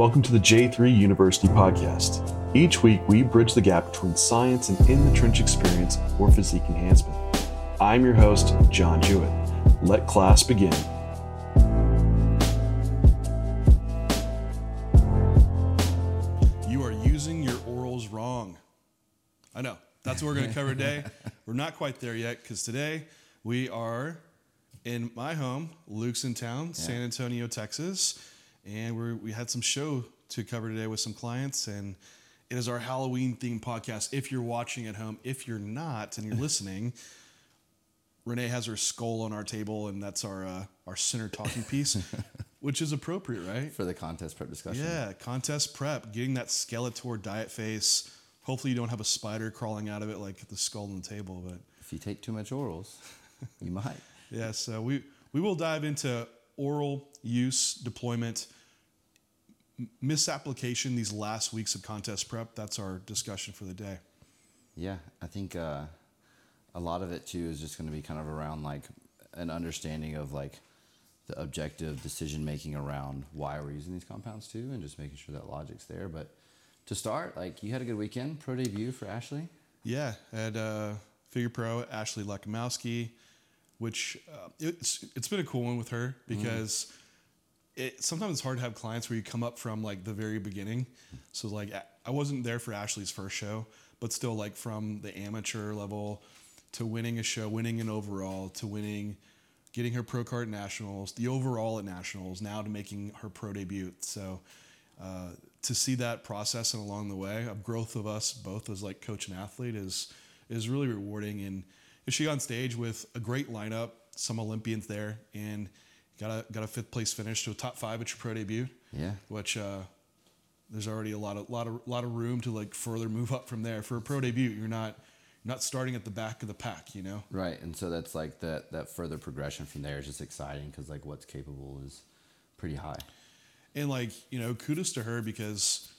Welcome to the J3 University podcast. Each week, we bridge the gap between science and in the trench experience for physique enhancement. I'm your host, John Jewett. Let class begin. You are using your orals wrong. I know. That's what we're going to cover today. we're not quite there yet because today we are in my home, Luke's in town, San Antonio, Texas, and we we had some show to cover today with some clients, and it is our Halloween themed podcast. If you're watching at home, if you're not and you're listening, Renee has her skull on our table, and that's our uh, our center talking piece, which is appropriate, right? for the contest prep discussion. Yeah, contest prep, getting that Skeletor diet face. Hopefully, you don't have a spider crawling out of it like the skull on the table, but. If you take too much orals, you might. Yeah, so we, we will dive into oral use, deployment, misapplication these last weeks of contest prep. That's our discussion for the day. Yeah, I think uh, a lot of it too is just going to be kind of around like an understanding of like the objective decision making around why we're using these compounds too, and just making sure that logic's there. But to start, like you had a good weekend, pro debut for Ashley. Yeah, at uh, Figure Pro, Ashley Lakamowski, which uh, it's it's been a cool one with her because it sometimes it's hard to have clients where you come up from like the very beginning. So like I- wasn't there for Ashley's first show, but still like from the amateur level to winning a show, winning an overall, to winning, getting her pro card at nationals, the overall at nationals, now to making her pro debut. So uh, to see that process and along the way of growth of us both as like coach and athlete is is really rewarding. And she on stage with a great lineup, some Olympians there, and got a got a fifth place finish to a top five at your pro debut. Yeah. Which uh, there's already a lot of lot of lot of room to like further move up from there. For a pro debut, you're not you're not starting at the back of the pack, you know. Right, and so that's like that that further progression from there is just exciting because like what's capable is pretty high. And like, you know, kudos to her because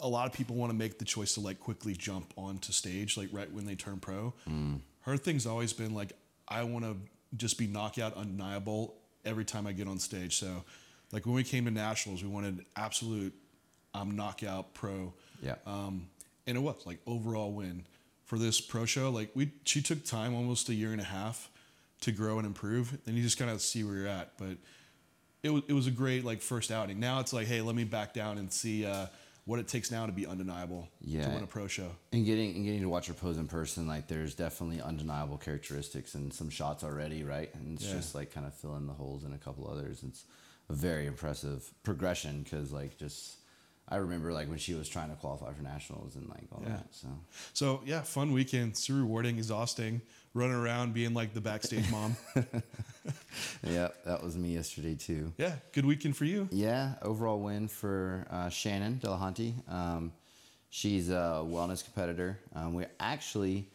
a lot of people want to make the choice to like quickly jump onto stage like right when they turn pro. Her thing's always been like I want to just be knockout undeniable every time I get on stage. So like when we came to nationals, we wanted absolute I'm knockout pro. Yeah. Um, and it was like overall win for this pro show. Like we, she took time, almost a year and a half, to grow and improve. Then you just kind of see where you're at. But it was it was a great like first outing. Now it's like, hey, let me back down and see uh, what it takes now to be undeniable to win a pro show. And getting and getting to watch her pose in person, like there's definitely undeniable characteristics and some shots already, right? And it's Yeah. just like kind of filling the holes in a couple others. It's a very impressive progression because like just I remember like when she was trying to qualify for nationals and like all Yeah. that. So So yeah, fun weekend, super rewarding, exhausting, running around being like the backstage mom. yeah, that was me yesterday too. yeah, good weekend for you. Yeah, overall win for uh, Shannon Delahanty. Um, she's a wellness competitor. Um, we actually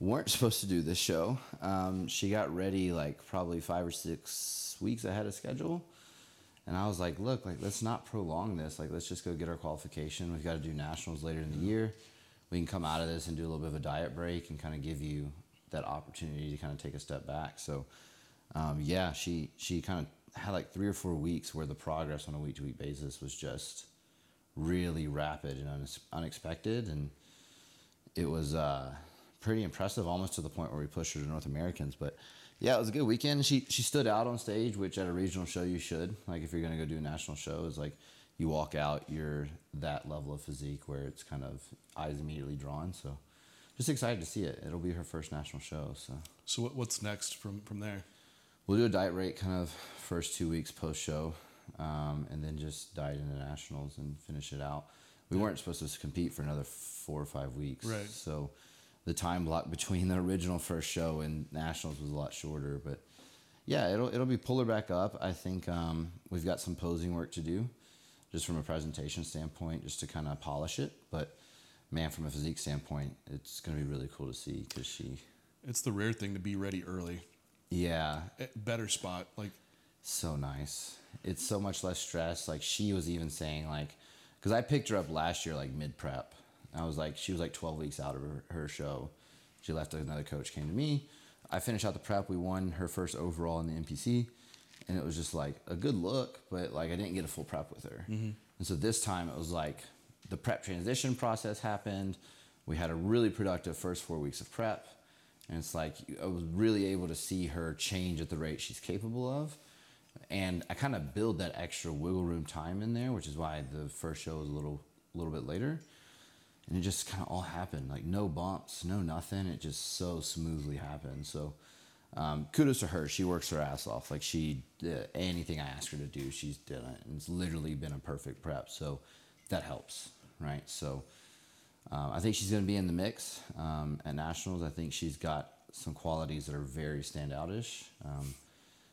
weren't supposed to do this show. Um, she got ready like probably five or six weeks ahead of schedule. And I was like, look, like let's not prolong this. Like let's just go get our qualification. We've got to do nationals later in the year. We can come out of this and do a little bit of a diet break and kind of give you that opportunity to kind of take a step back. So um, yeah, she she kind of had like three or four weeks where the progress on a week to week basis was just really rapid and unex- unexpected, and it was uh, pretty impressive, almost to the point where we pushed her to North Americans. But yeah, it was a good weekend. She she stood out on stage, which at a regional show you should. Like if you're gonna go do a national show, is like you walk out, you're that level of physique where it's kind of eyes immediately drawn. So just excited to see it. It'll be her first national show, so. So what, what's next from from there? We'll do a diet rate kind of first two weeks post show, um, and then just diet into nationals and finish it out. We weren't supposed to compete for another four or five weeks, Right. So the time block between the original first show and nationals was a lot shorter. But yeah, it'll it'll be pull her back up. I think um, we've got some posing work to do, just from a presentation standpoint, just to kind of polish it. But man, from a physique standpoint, it's gonna be really cool to see because she, It's the rare thing to be ready early. yeah, Better spot, like so nice. It's so much less stress. Like she was even saying like, because I picked her up last year like mid prep. I was like, she was like 12 weeks out of her, her show. She left. Another coach came to me. I finished out the prep. We won her first overall in the NPC, and it was just like a good look, but like I didn't get a full prep with her. Mm-hmm. And so this time it was like the prep transition process happened. We had a really productive first four weeks of prep, and it's like I was really able to see her change at the rate she's capable of. And I kind of build that extra wiggle room time in there, which is why the first show was a little, little bit later. And it just kind of all happened like no bumps no nothing. It just so smoothly happened. So um, kudos to her. She works her ass off. Like she did anything i asked her to do she's done it and it's literally been a perfect prep. So that helps right so um, i think she's going to be in the mix um, at nationals i think she's got some qualities that are very standoutish um,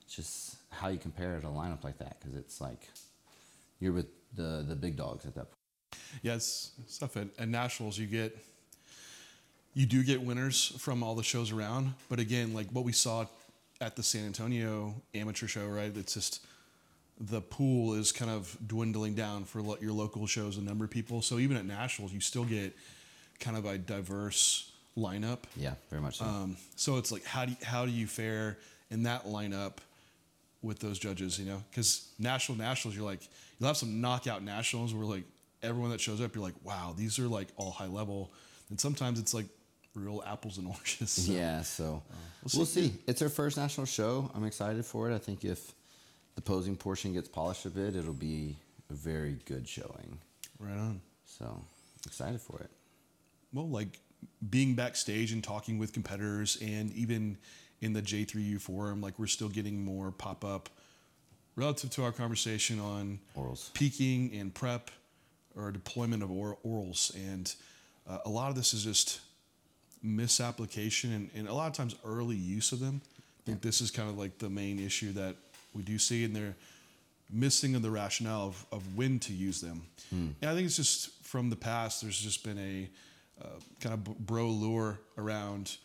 just how you compare it to a lineup like that because it's like you're with the the big dogs at that point Yeah, stuff at, at nationals. You get, you do get winners from all the shows around, but again, like what we saw at the San Antonio amateur show, right? It's just the pool is kind of dwindling down for lo- your local shows, a number of people. So even at nationals, you still get kind of a diverse lineup. yeah very much so Um, so it's like, how do you, how do you fare in that lineup with those judges? You know, because national nationals, you're like, you'll have some knockout nationals where like everyone that shows up, you're like, wow, these are like all high level. And sometimes it's like real apples and oranges. So, yeah, so we'll we'll see. see. It's our first national show. I'm excited for it. I think if the posing portion gets polished a bit, it'll be a very good showing. Right on. So excited for it. Well, like being backstage and talking with competitors, and even in the J3U forum, like we're still getting more pop up relative to our conversation on Orals. peaking and prep or deployment of or- orals. And uh, a lot of this is just misapplication and, and a lot of times early use of them. I think this is kind of like the main issue that we do see, and they're missing of the rationale of, of when to use them. And I think it's just from the past, there's just been a uh, kind of bro lure around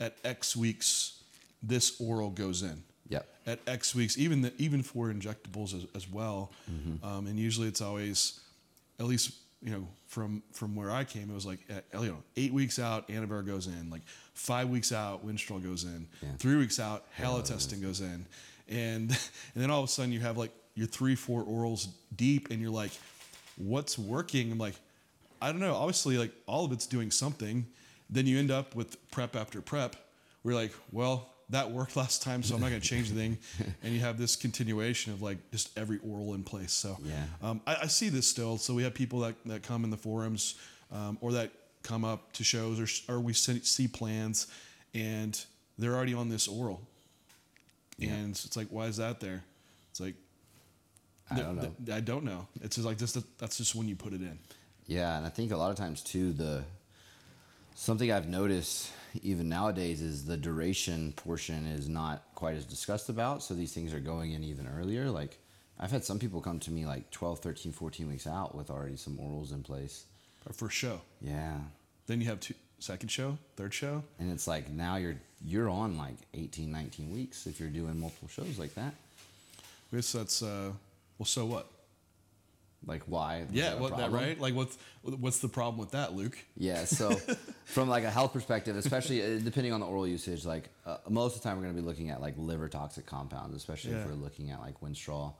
at X weeks, this oral goes in Yep. at X weeks, even the, even for injectables as, as well. Um, and usually it's always, at least you know from from where I came, it was like at, you know eight weeks out, Anavar goes in, like five weeks out, Winstrol goes in, Yeah. three weeks out, halotestin goes in, and and then all of a sudden you have like your three four orals deep, and you're like, what's working? I'm like, I don't know. Obviously, like all of it's doing something. Then you end up with prep after prep. We're like, well, that worked last time, so I'm not going to change anything. and you have this continuation of like just every oral in place. So Yeah. um, I, I see this still. So we have people that, that come in the forums um, or that come up to shows or, or we see, see plans and they're already on this oral. And it's like, why is that there? It's like, I th- don't know. th- I don't know. It's just like this. That's just when you put it in. Yeah, and I think a lot of times too the something I've noticed even nowadays is the duration portion is not quite as discussed about, so these things are going in even earlier. Like I've had some people come to me like 12, 13, 14 weeks out with already some orals in place. First show. Yeah. Then you have two, second show, third show. And it's like now you're you're on like 18, 19 weeks if you're doing multiple shows like that. I guess that's uh, well. So what? Like why? Yeah, what that right? Like what's what's the problem with that, Luke? Yeah, so from like a health perspective, especially uh, depending on the oral usage, like uh, most of the time we're going to be looking at like liver toxic compounds, especially Yeah. if we're looking at like Winstrol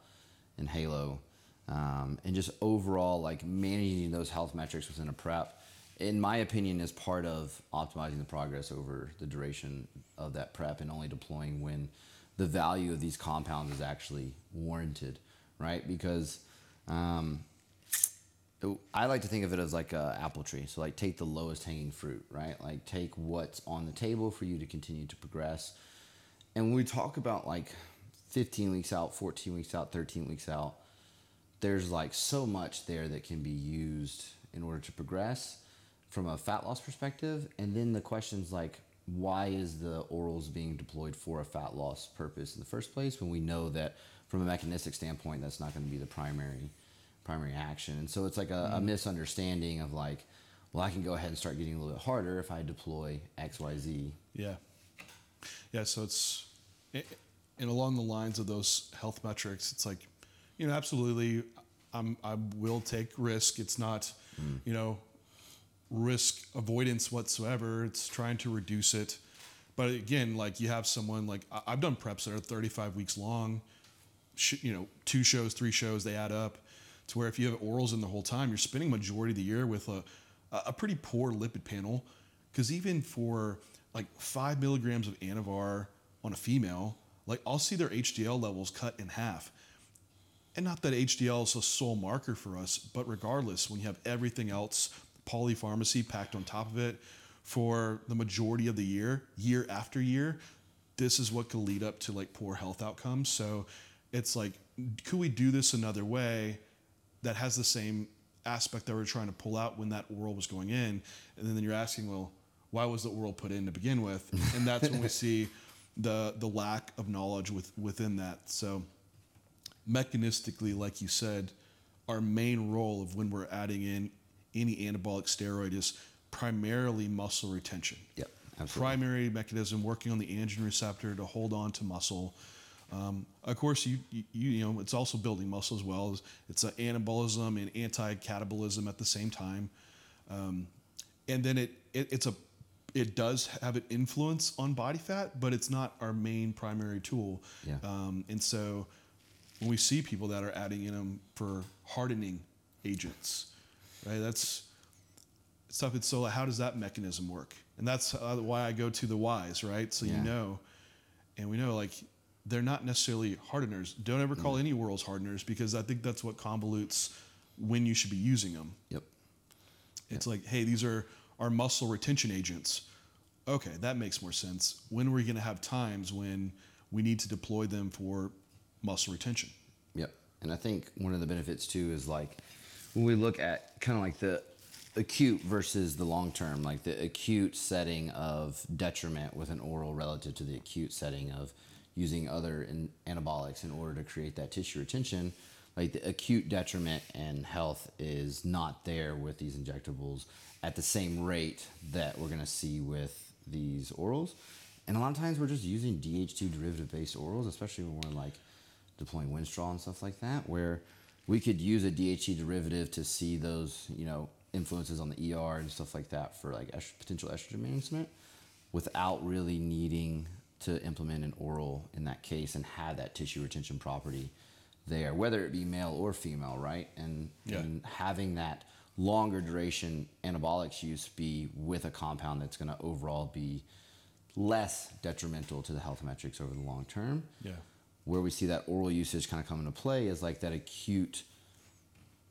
and Halo, um, and just overall like managing those health metrics within a prep. In my opinion, is part of optimizing the progress over the duration of that prep and only deploying when the value of these compounds is actually warranted, right? Because um, I like to think of it as like a apple tree. So like take the lowest hanging fruit, right? Like take what's on the table for you to continue to progress. And when we talk about like 15 weeks out, 14 weeks out, 13 weeks out, there's like so much there that can be used in order to progress from a fat loss perspective. And then the question's like, why is the orals being deployed for a fat loss purpose in the first place when we know that from a mechanistic standpoint that's not going to be the primary primary action and so it's like a, a mm-hmm. misunderstanding of like well i can go ahead and start getting a little bit harder if i deploy xyz Yeah, yeah. So it's it, and along the lines of those health metrics, it's like you know, absolutely, I'm I will take risk. It's not mm. you know risk avoidance whatsoever. It's trying to reduce it. But again, like you have someone like I've done preps that are 35 weeks long. you know, two shows, three shows, they add up to where if you have orals in the whole time, you're spending majority of the year with a, a pretty poor lipid panel. Because even for like five milligrams of Anavar on a female, like I'll see their HDL levels cut in half. And not that HDL is a sole marker for us, but regardless, when you have everything else, polypharmacy packed on top of it for the majority of the year, year after year, this is what could lead up to like poor health outcomes. So it's like, could we do this another way that has the same aspect that we're trying to pull out when that oral was going in? And then you're asking, well, why was the oral put in to begin with? And that's when we see the the lack of knowledge with within that. So mechanistically, like you said, our main role of when we're adding in any anabolic steroid is primarily muscle retention. Yep, absolutely. Primary mechanism working on the androgen receptor to hold on to muscle. Um, of course, you, you you know it's also building muscle as well. It's an anabolism and anti-catabolism at the same time, um, and then it, it it's a it does have an influence on body fat, but it's not our main primary tool. Yeah. Um, and so when we see people that are adding in them for hardening agents, right? That's stuff. It's so how does that mechanism work? And that's why I go to the whys, right? So Yeah. you know, and we know like they're not necessarily hardeners. Don't ever call mm. any orals hardeners because I think that's what convolutes when you should be using them. Yep. It's like, hey, these are our muscle retention agents. Okay, that makes more sense. When are we going to have times when we need to deploy them for muscle retention? Yep. And I think one of the benefits too is like when we look at kind of like the acute versus the long term, like the acute setting of detriment with an oral relative to the acute setting of using other in, anabolics in order to create that tissue retention. Like the acute detriment and health is not there with these injectables at the same rate that we're going to see with these orals. And a lot of times we're just using DHT derivative based orals, especially when we're like deploying Winstrol and stuff like that, where we could use a DHT derivative to see those, you know, influences on the ER and stuff like that for like est- potential estrogen management without really needing to implement an oral in that case and have that tissue retention property there, whether it be male or female, right? And, Yeah. and having that longer duration anabolics use be with a compound that's going to overall be less detrimental to the health metrics over the long term Yeah. Where we see that oral usage kind of come into play is like that acute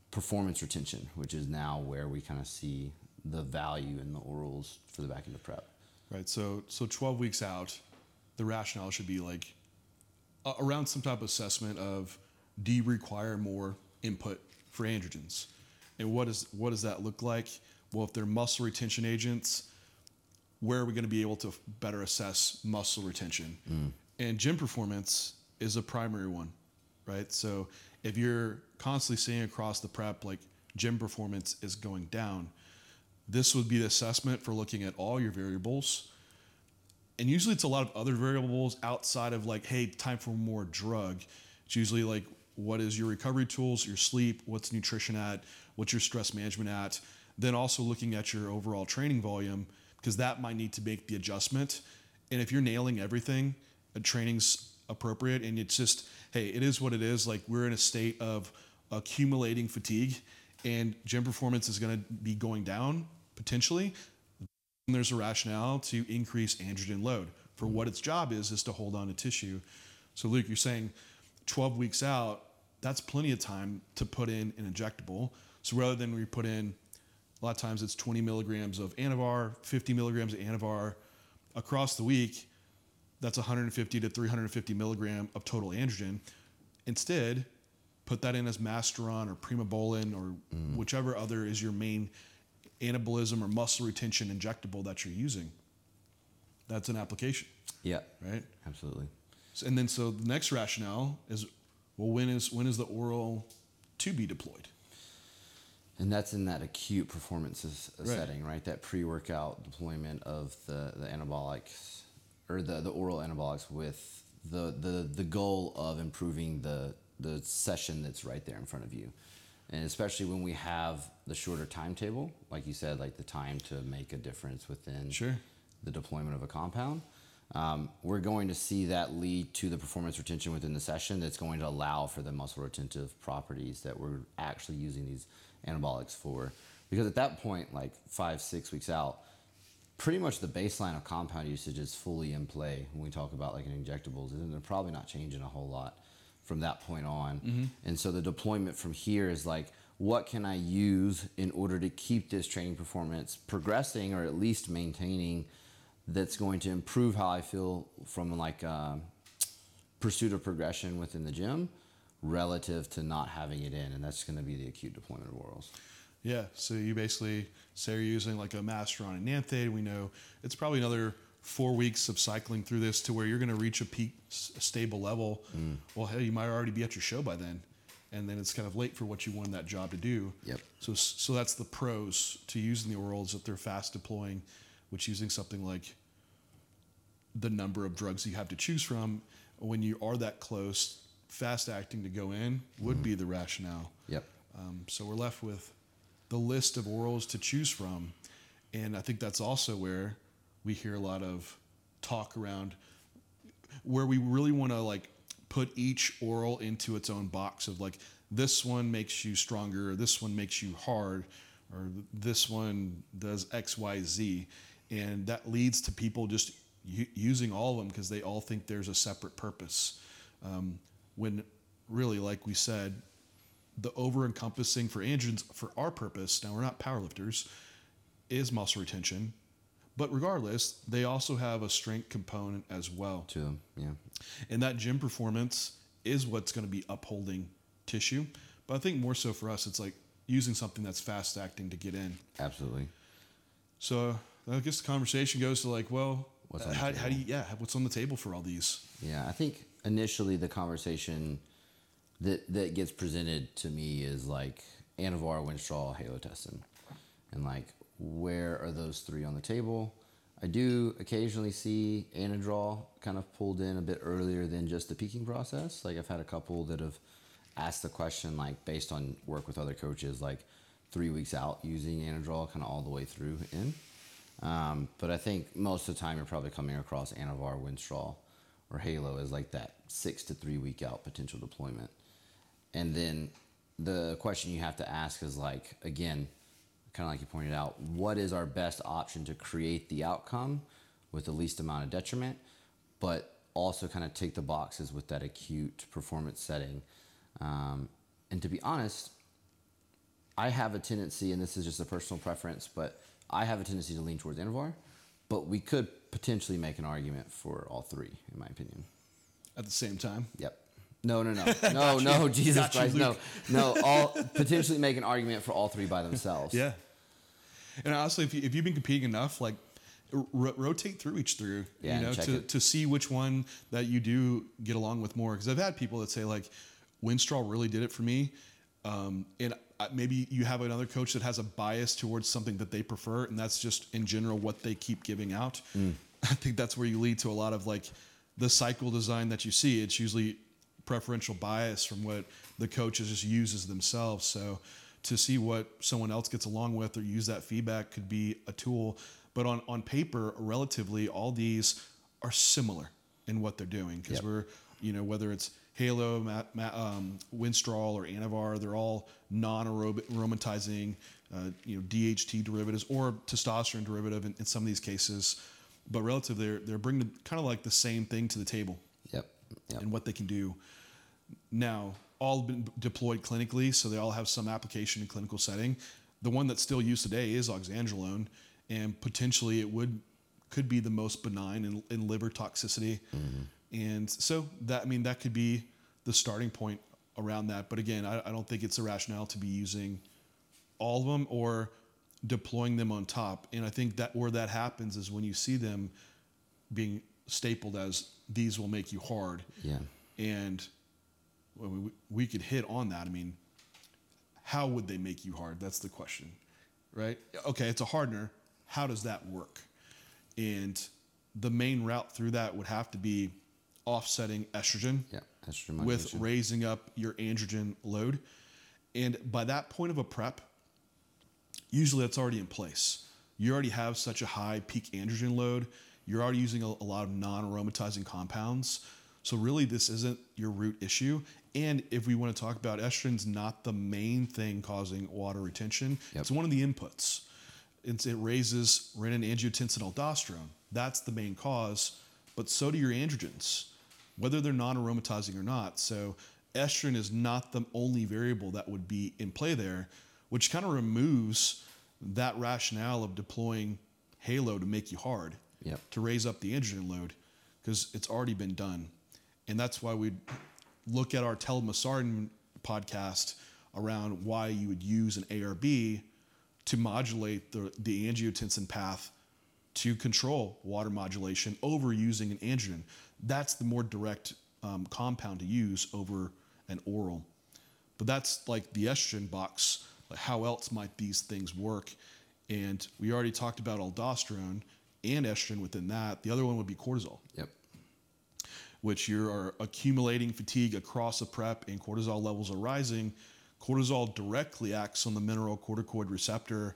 performance retention, which is now where we kind of see the value in the orals for the back end of prep. Right. So so 12 weeks out, the rationale should be like a- around some type of assessment of do you require more input for androgens? And what is what does that look like? Well, if they're muscle retention agents, where are we going to be able to better assess muscle retention? Mm. And gym performance is a primary one, right? So if you're constantly seeing across the prep like gym performance is going down, this would be the assessment for looking at all your variables. And usually it's a lot of other variables outside of like, hey, time for more drug. It's usually like, what is your recovery tools, your sleep, what's nutrition at, what's your stress management at. Then also looking at your overall training volume, because that might need to make the adjustment. And if you're nailing everything, training's appropriate, and it's just, hey, it is what it is. Like we're in a state of accumulating fatigue, and gym performance is going to be going down potentially. And there's a rationale to increase androgen load. For what its job is is to hold on to tissue. So luke you're saying 12 weeks out that's plenty of time to put in an injectable. So rather than we put in a lot of times it's 20 milligrams of anavar 50 milligrams of anavar across the week that's 150 to 350 milligram of total androgen instead put that in as masteron or primobolan or mm. whichever other is your main anabolism or muscle retention injectable that you're using. That's an application, Yeah, right? absolutely. So- And then so the next rationale is, well, when is when is the oral to be deployed? And that's in that acute performance Right. setting, right? That pre-workout deployment of the, the anabolics or the, the oral anabolics with the, the, the goal of improving the, the session that's right there in front of you. And especially when we have the shorter timetable, like you said, like the time to make a difference within Sure. the deployment of a compound. um, we're going to see that lead to the performance retention within the session that's going to allow for the muscle retentive properties that we're actually using these anabolics for. Because at that point, like five, six weeks out, pretty much the baseline of compound usage is fully in play when we talk about like in injectables, and they're probably not changing a whole lot from that point on. And so the deployment from here is like, what can I use in order to keep this training performance progressing or at least maintaining that's going to improve how I feel from like um pursuit of progression within the gym relative to not having it in. And that's going to be the acute deployment of orals. Yeah, so you basically say you're using like a Masteron and Nanthade. We know it's probably another four weeks of cycling through this to where you're going to reach a peak s- stable level. Well, hey, you might already be at your show by then, and then it's kind of late for what you wanted that job to do. Yep. So so that's the pros to using the orals that they're fast deploying, which using something like the number of drugs you have to choose from when you are that close, fast acting to go in would be the rationale. Yep. Um, so we're left with the list of orals to choose from. And I think that's also where we hear a lot of talk around where we really want to like put each oral into its own box of like this one makes you stronger, or this one makes you hard, or this one does X, Y, Z. And that leads to people just u- using all of them because they all think there's a separate purpose. Um, when really, like we said, the over encompassing for androgens for our purpose, now we're not powerlifters, is muscle retention. But regardless, they also have a strength component as well. To them. Yeah. And that gym performance is what's going to be upholding tissue. But I think more so for us, it's like using something that's fast acting to get in. Absolutely. So I guess the conversation goes to like, well, uh, the how, how do you, yeah, what's on the table for all these? Yeah, I think initially the conversation that that gets presented to me is like Anavar, Winstraw, Halo testing, and like where are those three on the table? I do occasionally see Anadraw kind of pulled in a bit earlier than just the peaking process. Like I've had a couple that have asked the question like based on work with other coaches, like three weeks out using Anadraw kind of all the way through in. Um, but I think most of the time you're probably coming across Anavar, Winstraw, or Halo as like that six to three week out potential deployment. And then the question you have to ask is like, again, kind of like you pointed out, what is our best option to create the outcome with the least amount of detriment, but also kind of take the boxes with that acute performance setting. Um, and to be honest, I have a tendency, and this is just a personal preference, but I have a tendency to lean towards Anavar, but we could potentially make an argument for all three, in my opinion. At the same time, Yep. No, no, no, no, no. Jesus Got you, Christ, no, no. All potentially make an argument for all three by themselves. yeah. And honestly, if, you, if you've been competing enough, like ro- rotate through each through, Yeah, you know, to, it. to see which one that you do get along with more. Because I've had people that say like, Winstraw really did it for me, um, and maybe you have another coach that has a bias towards something that they prefer, and that's just in general what they keep giving out. Mm. I think that's where you lead to a lot of like the cycle design that you see. It's usually preferential bias from what the coaches just uses themselves. So to see what someone else gets along with or use that feedback could be a tool. But on, on paper, relatively, all these are similar in what they're doing because Yep. we're, you know, whether it's Halo, Ma- Ma- um, Winstrol, or Anavar, they're all non-aromatizing, uh, you know, DHT derivatives or testosterone derivative in, in some of these cases. But relative, they're they're bringing kind of like the same thing to the table Yep. And what they can do. Now, all been deployed clinically, so they all have some application in clinical setting. The one that's still used today is oxandrolone, and potentially it would could be the most benign in, in liver toxicity. Mm-hmm. And so that I mean that could be the starting point around that. But again, I, I don't think it's a rationale to be using all of them or deploying them on top. And I think that where that happens is when you see them being stapled as these will make you hard. Yeah. And well, we, we could hit on that. I mean, how would they make you hard? That's the question, right? Okay, it's a hardener. How does that work? And the main route through that would have to be offsetting estrogen Yeah. Estrogen with raising up your androgen load. And by that point of a prep, usually that's already in place. You already have such a high peak androgen load, You're already using a, a lot of non-aromatizing compounds. So really, this isn't your root issue. And if we want to talk about estrogen's not the main thing causing water retention, Yep. it's one of the inputs. It's, it raises renin, angiotensin, aldosterone. That's the main cause, but so do your androgens, whether they're non-aromatizing or not. So estrogen is not the only variable that would be in play there, which kind of removes that rationale of deploying Halo to make you hard, Yep. to raise up the androgen load, because it's already been done. And that's why we look at our telomosartan podcast around why you would use an ARB to modulate the, the angiotensin path to control water modulation over using an androgen. That's the more direct um, compound to use over an oral. But that's like the estrogen box. Like how else might these things work? And we already talked about aldosterone and estrogen within that. The other one would be cortisol Yep. which you are accumulating fatigue across a prep and cortisol levels are rising. Cortisol directly acts on the mineral corticoid receptor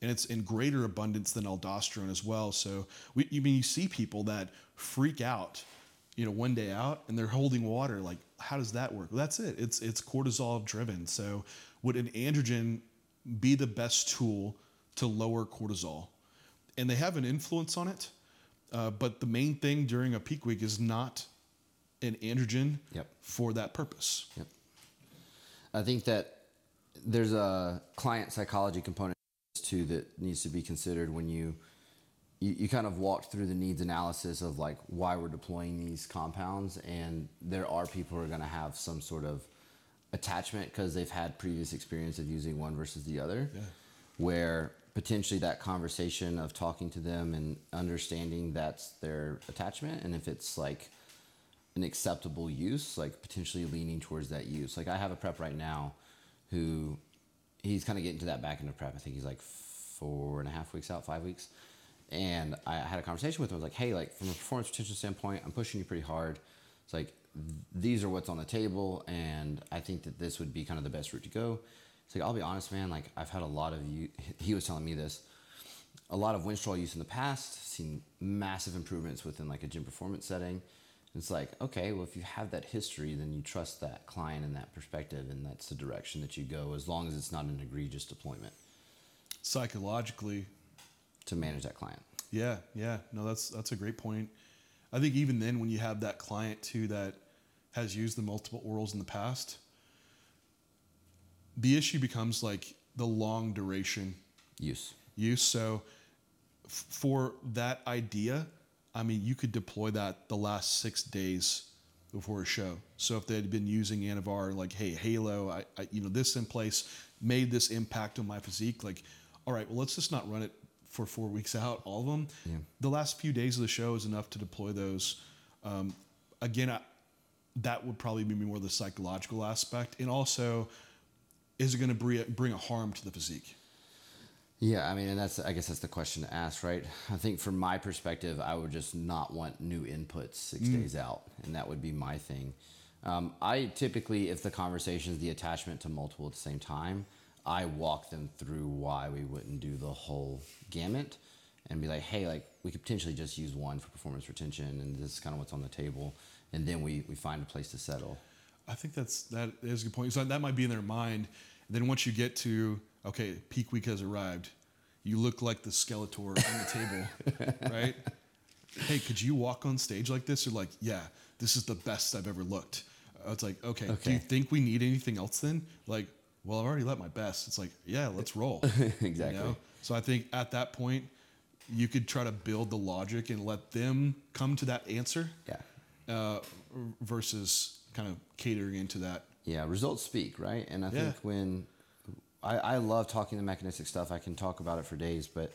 and it's in greater abundance than aldosterone as well. So we, you mean you see people that freak out, you know, one day out and they're holding water. Like, how does that work? Well, that's it. It's it's cortisol driven. So would an androgen be the best tool to lower cortisol? And they have an influence on it, uh, but the main thing during a peak week is not an androgen Yep. for that purpose. Yep. I think that there's a client psychology component too that needs to be considered when you you, you kind of walked through the needs analysis of like why we're deploying these compounds and there are people who are going to have some sort of attachment because they've had previous experience of using one versus the other Yeah. where potentially that conversation of talking to them and understanding that's their attachment and if it's like an acceptable use, like potentially leaning towards that use. Like I have a prep right now who he's kind of getting to that back end of prep. I think he's like four and a half weeks out, five weeks. And I had a conversation with him. I was like, hey, like from a performance potential standpoint, I'm pushing you pretty hard. It's like these are what's on the table, and I think that this would be kind of the best route to go. It's like I'll be honest, man. Like I've had a lot of you. He was telling me this a lot of Winstrol use in the past, seen massive improvements within like a gym performance setting. It's like, okay, well, if you have that history, then you trust that client and that perspective, and that's the direction that you go, as long as it's not an egregious deployment Psychologically, to manage that client. yeah, yeah. No, that's that's a great point. I think even then, when you have that client too that has used the multiple orals in the past, the issue becomes like the long duration Use. use. So f- for that idea, I mean, you could deploy that the last six days before a show. So if they had been using Anavar, like, hey, Halo, I, I, you know, this in place made this impact on my physique. Like, all right, well, let's just not run it for four weeks out, all of them. Yeah. The last few days of the show is enough to deploy those. Um, again, I, that would probably be more the psychological aspect, and also, is it going to bring bring a harm to the physique? Yeah, I mean, and that's I guess that's the question to ask, right? I think from my perspective, I would just not want new inputs six days out, and that would be my thing. Um, I typically, if the conversation is the attachment to multiple at the same time, I walk them through why we wouldn't do the whole gamut, and be like, hey, like we could potentially just use one for performance retention, and this is kind of what's on the table, and then we we find a place to settle. I think that's that is a good point. So that might be in their mind. then once you get to okay, peak week has arrived, you look like the Skeletor on the table, right? Hey, could you walk on stage like this? You're like, yeah, this is the best I've ever looked. Uh, It's like, okay, do you think we need anything else then? Like, well, I've already let my best. It's like, yeah, let's roll. Exactly. So I think at that point, you could try to build the logic and let them come to that answer Yeah. uh, versus kind of catering into that. Yeah, results speak, right? And I Yeah. think when I, I love talking the mechanistic stuff, I can talk about it for days, but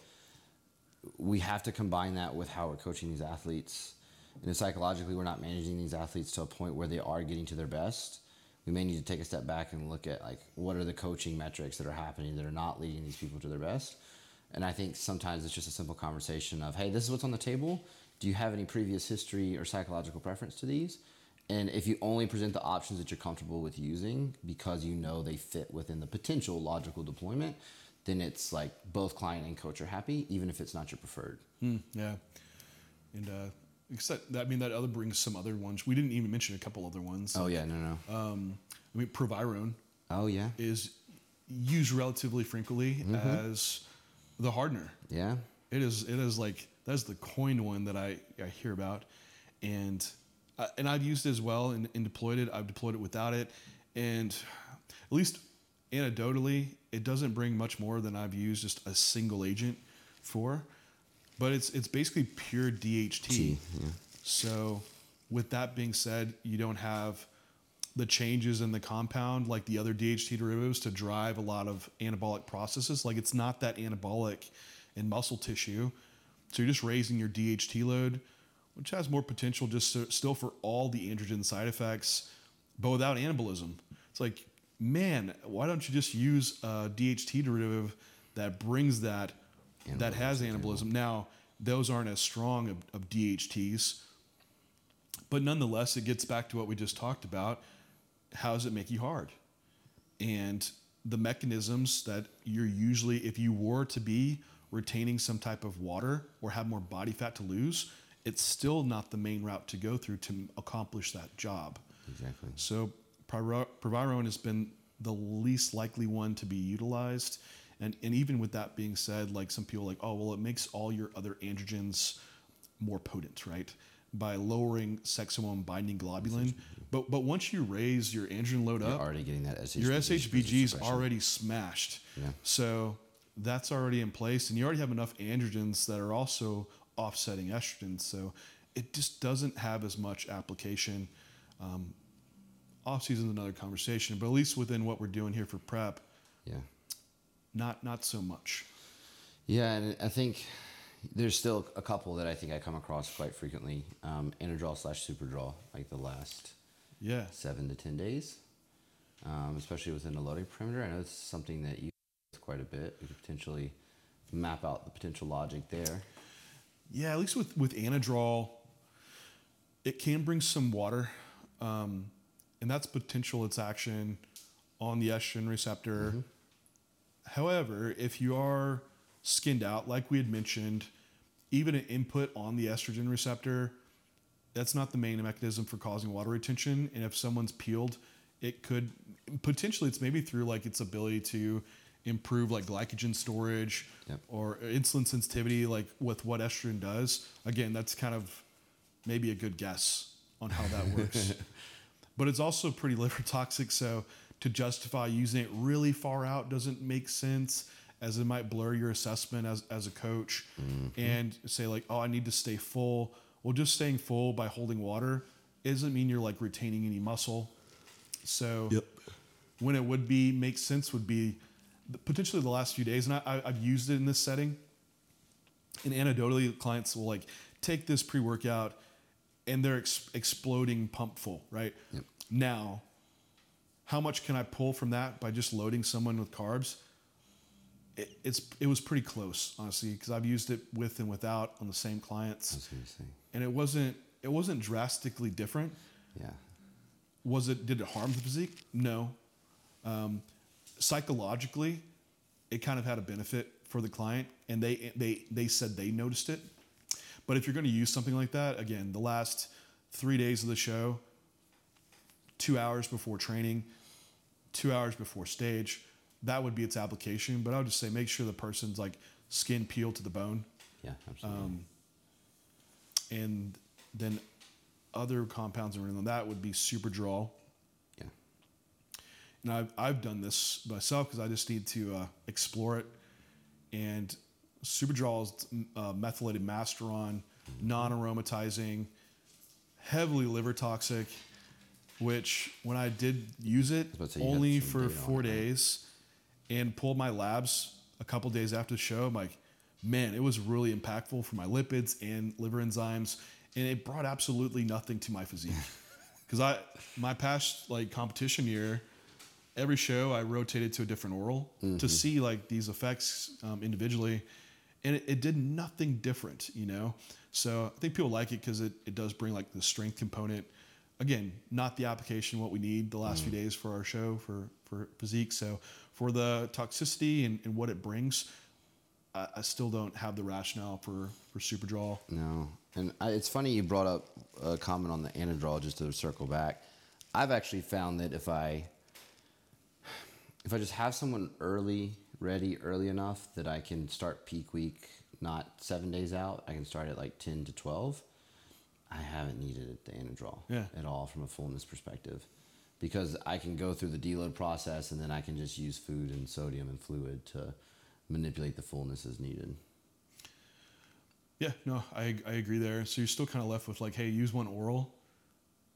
we have to combine that with how we're coaching these athletes. And psychologically, we're not managing these athletes to a point where they are getting to their best. We may need to take a step back and look at like what are the coaching metrics that are happening that are not leading these people to their best. And I think sometimes it's just a simple conversation of, hey, this is what's on the table. Do you have any previous history or psychological preference to these? And if you only present the options that you're comfortable with using because you know they fit within the potential logical deployment, then it's like both client and coach are happy, even if it's not your preferred. Mm, yeah. and uh, except that I mean that other brings some other ones. We didn't even mention a couple other ones. Oh yeah, no, no. Um, I mean, Provirone oh yeah, is used relatively frequently as the hardener. yeah. It is. It is like that's the coined one that I, I hear about, and uh, and I've used it as well and, and deployed it. I've deployed it without it, and at least anecdotally, it doesn't bring much more than I've used just a single agent for. But it's it's basically pure DHT. T, yeah. So, with that being said, you don't have the changes in the compound like the other DHT derivatives to drive a lot of anabolic processes. Like it's not that anabolic in muscle tissue. So you're just raising your DHT load, which has more potential just so, still for all the androgen side effects, but without anabolism. It's like, man, why don't you just use a DHT derivative that brings that that has anabolism? Now, those aren't as strong of, of DHTs, but nonetheless, it gets back to what we just talked about. How does it make you hard? And the mechanisms that you're usually, if you were to be retaining some type of water or have more body fat to lose, it's still not the main route to go through to accomplish that job. Exactly. So Piro- has been the least likely one to be utilized. And, and even with that being said, like some people are like, oh, well, it makes all your other androgens more potent, right? By lowering sex hormone binding globulin. But, but once you raise your androgen load You're up, already getting that SHBG. your SHBG is already smashed. Yeah. So that's already in place, and you already have enough androgens that are also offsetting estrogen. So it just doesn't have as much application. Um, off season is another conversation, but at least within what we're doing here for prep, Yeah. not not so much. Yeah, and I think there's still a couple that I think I come across quite frequently. Um, Innerdraw slash Superdraw, like the last Yeah. seven to ten days, um, especially within the loading perimeter. I know it's something that you quite a bit. We could potentially map out the potential logic there. Yeah, at least with with Anadrol, it can bring some water, um, and that's potential its action on the estrogen receptor. However, if you are skinned out, like we had mentioned, even an input on the estrogen receptor, that's not the main mechanism for causing water retention. And if someone's peeled, it could potentially it's maybe through like its ability to improve like glycogen storage Yep. or insulin sensitivity, like with what estrogen does. Again, that's kind of maybe a good guess on how that works. but it's also pretty liver toxic. So to justify using it really far out doesn't make sense as it might blur your assessment as, as a coach mm-hmm. and say like, oh, I need to stay full. Well, just staying full by holding water doesn't mean you're like retaining any muscle. So when it would be make sense would be potentially the last few days, and I, I've used it in this setting. And anecdotally, clients will like take this pre workout, and they're ex- exploding pump full. Right Yep. now, how much can I pull from that by just loading someone with carbs? It, it's it was pretty close, honestly, because I've used it with and without on the same clients, was gonna say. and it wasn't it wasn't drastically different Yeah. was it did it harm the physique no um, psychologically it kind of had a benefit for the client and they they they said they noticed it but if you're going to use something like that again the last three days of the show two hours before training two hours before stage that would be its application but i would just say make sure the person's like skin peeled to the bone Yeah. Absolutely. um, and then other compounds around that would be super draw. And I've, I've done this myself because I just need to uh, explore it. And super draw is uh, methylated masteron, non aromatizing, heavily liver toxic, which when I did use it about to say, you had only for on four right? days and pulled my labs a couple days after the show, I'm like, man, it was really impactful for my lipids and liver enzymes. And it brought absolutely nothing to my physique. Because I, my past like competition year, every show I rotated to a different oral to see like these effects um, individually, and it, it did nothing different, you know. So I think people like it because it, it does bring like the strength component. Again, not the application what we need the last few days for our show for for physique. So for the toxicity and, and what it brings, I, I still don't have the rationale for for super draw. No, and I, it's funny you brought up a comment on the Anadrol just to circle back. I've actually found that if I if I just have someone early ready early enough that I can start peak week not seven days out, I can start at like ten to twelve. I haven't needed the Anadrol Yeah. at all from a fullness perspective because I can go through the deload process and then I can just use food and sodium and fluid to manipulate the fullness as needed. Yeah, no, I I agree there. So you're still kind of left with like, hey, use one oral,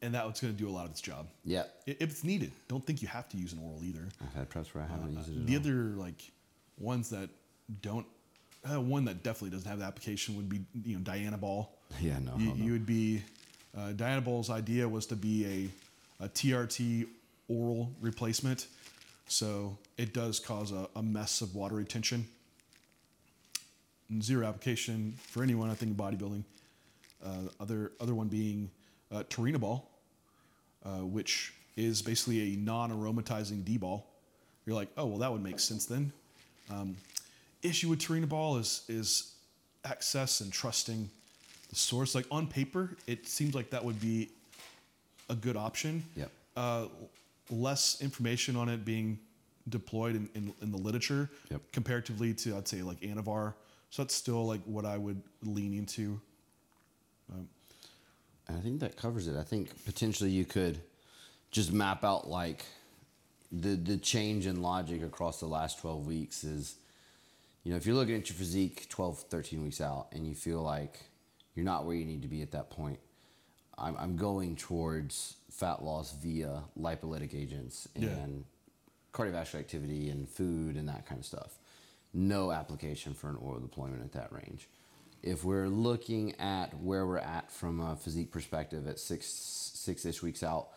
and that's going to do a lot of its job. Yeah, If it's needed, don't think you have to use an oral either. I've had preps where I haven't used it at Uh, The all. other like ones that don't, uh, one that definitely doesn't have the application would be you know Dianabol. Yeah, no, You, no. you would be uh, Dianabol's idea was to be a, a TRT oral replacement, so it does cause a, a mess of water retention. Zero application for anyone. I think in bodybuilding. Uh, other other one being uh, Turinabol, uh, which is basically a non-aromatizing D ball. You're like, oh well, that would make sense then. Um, issue with Turinabol is is access and trusting the source. Like on paper, it seems like that would be a good option. Yep. Uh, less information on it being deployed in, in, in the literature Yep. comparatively to I'd say like Anavar. So that's still like what I would lean into. I think that covers it. I think potentially you could just map out like the the change in logic across the last 12 weeks is you know, if you're looking at your physique 12, 13 weeks out and you feel like you're not where you need to be at that point, I'm, I'm going towards fat loss via lipolytic agents and Yeah. cardiovascular activity and food and that kind of stuff. No application for an oral deployment at that range. If we're looking at where we're at from a physique perspective at six six ish weeks out,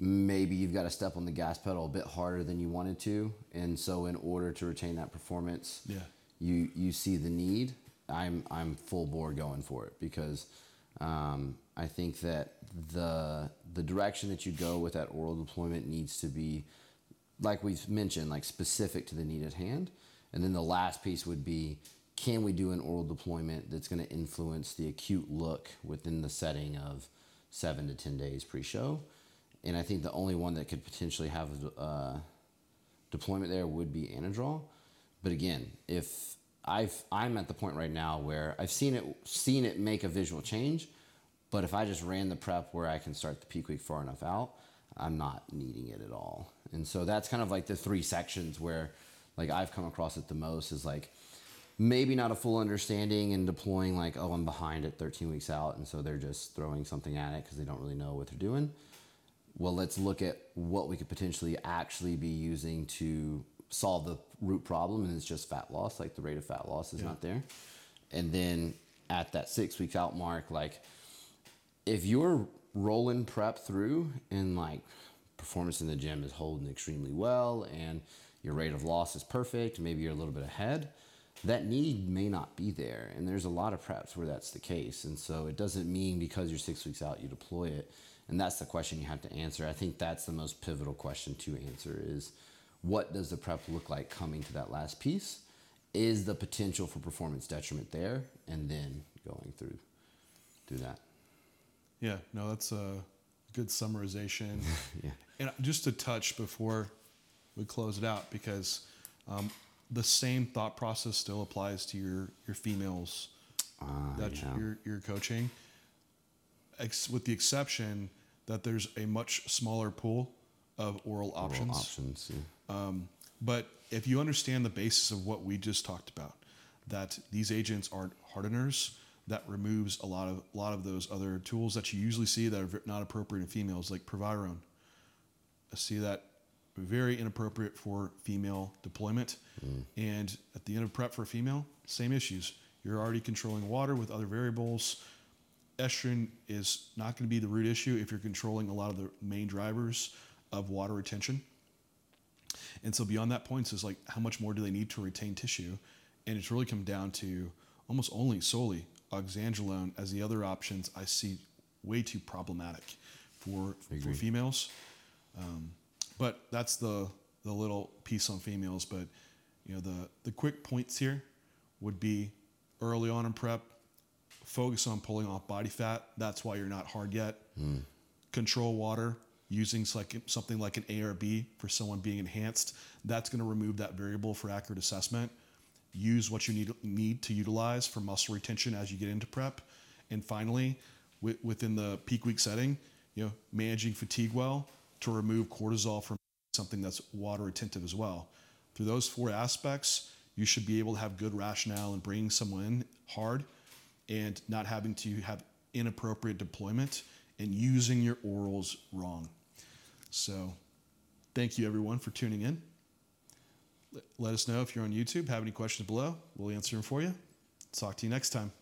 maybe you've got to step on the gas pedal a bit harder than you wanted to, and so in order to retain that performance, Yeah. you you see the need. I'm I'm full bore going for it because um, I think that the the direction that you go with that oral deployment needs to be, like we've mentioned, like specific to the need at hand. And then the last piece would be, can we do an oral deployment that's going to influence the acute look within the setting of seven to ten days pre-show? And I think the only one that could potentially have uh, deployment there would be Anadrol. But again, if I've I'm at the point right now where I've seen it seen it make a visual change, but if I just ran the prep where I can start the peak week far enough out, I'm not needing it at all. And so that's kind of like the three sections where like I've come across it the most is like maybe not a full understanding and deploying like oh I'm behind at 13 weeks out and so they're just throwing something at it because they don't really know what they're doing well, let's look at what we could potentially actually be using to solve the root problem, and it's just fat loss. Like the rate of fat loss is not there. And then at that six weeks out mark, like if you're rolling prep through and like performance in the gym is holding extremely well and your rate of loss is perfect, maybe you're a little bit ahead, that need may not be there. And there's a lot of preps where that's the case. And so it doesn't mean because you're six weeks out, you deploy it. And that's the question you have to answer. I think that's the most pivotal question to answer is what does the prep look like coming to that last piece? Is the potential for performance detriment there? And then going through through that. Yeah, no, that's a good summarization. Yeah. And just to touch before we close it out, because um, the same thought process still applies to your your females Ah, that yeah. you're, you're coaching, ex- with the exception that there's a much smaller pool of oral Oral options. options. yeah. Um, but if you understand the basis of what we just talked about, that these agents aren't hardeners, that removes a lot of a lot of those other tools that you usually see that are not appropriate in females, like Provirone. I see that very inappropriate for female deployment. And at the end of prep for a female, same issues. You're already controlling water with other variables. Estrogen is not going to be the root issue if you're controlling a lot of the main drivers of water retention. And so beyond that point is like how much more do they need to retain tissue? And it's really come down to almost only solely oxandrolone as the other options I see way too problematic for for females. Um, but that's the the little piece on females. But you know the the quick points here would be early on in prep, focus on pulling off body fat. That's why you're not hard yet. Hmm. Control water using like something like an ARB for someone being enhanced. That's going to remove that variable for accurate assessment. Use what you need need to utilize for muscle retention as you get into prep. And finally, wi- within the peak week setting, you know, managing fatigue well to remove cortisol from something that's water retentive as well. Through those four aspects, you should be able to have good rationale in bringing someone in hard and not having to have inappropriate deployment and using your orals wrong. So, thank you everyone for tuning in. Let us know if you're on YouTube, have any questions below. We'll answer them for you. Talk to you next time.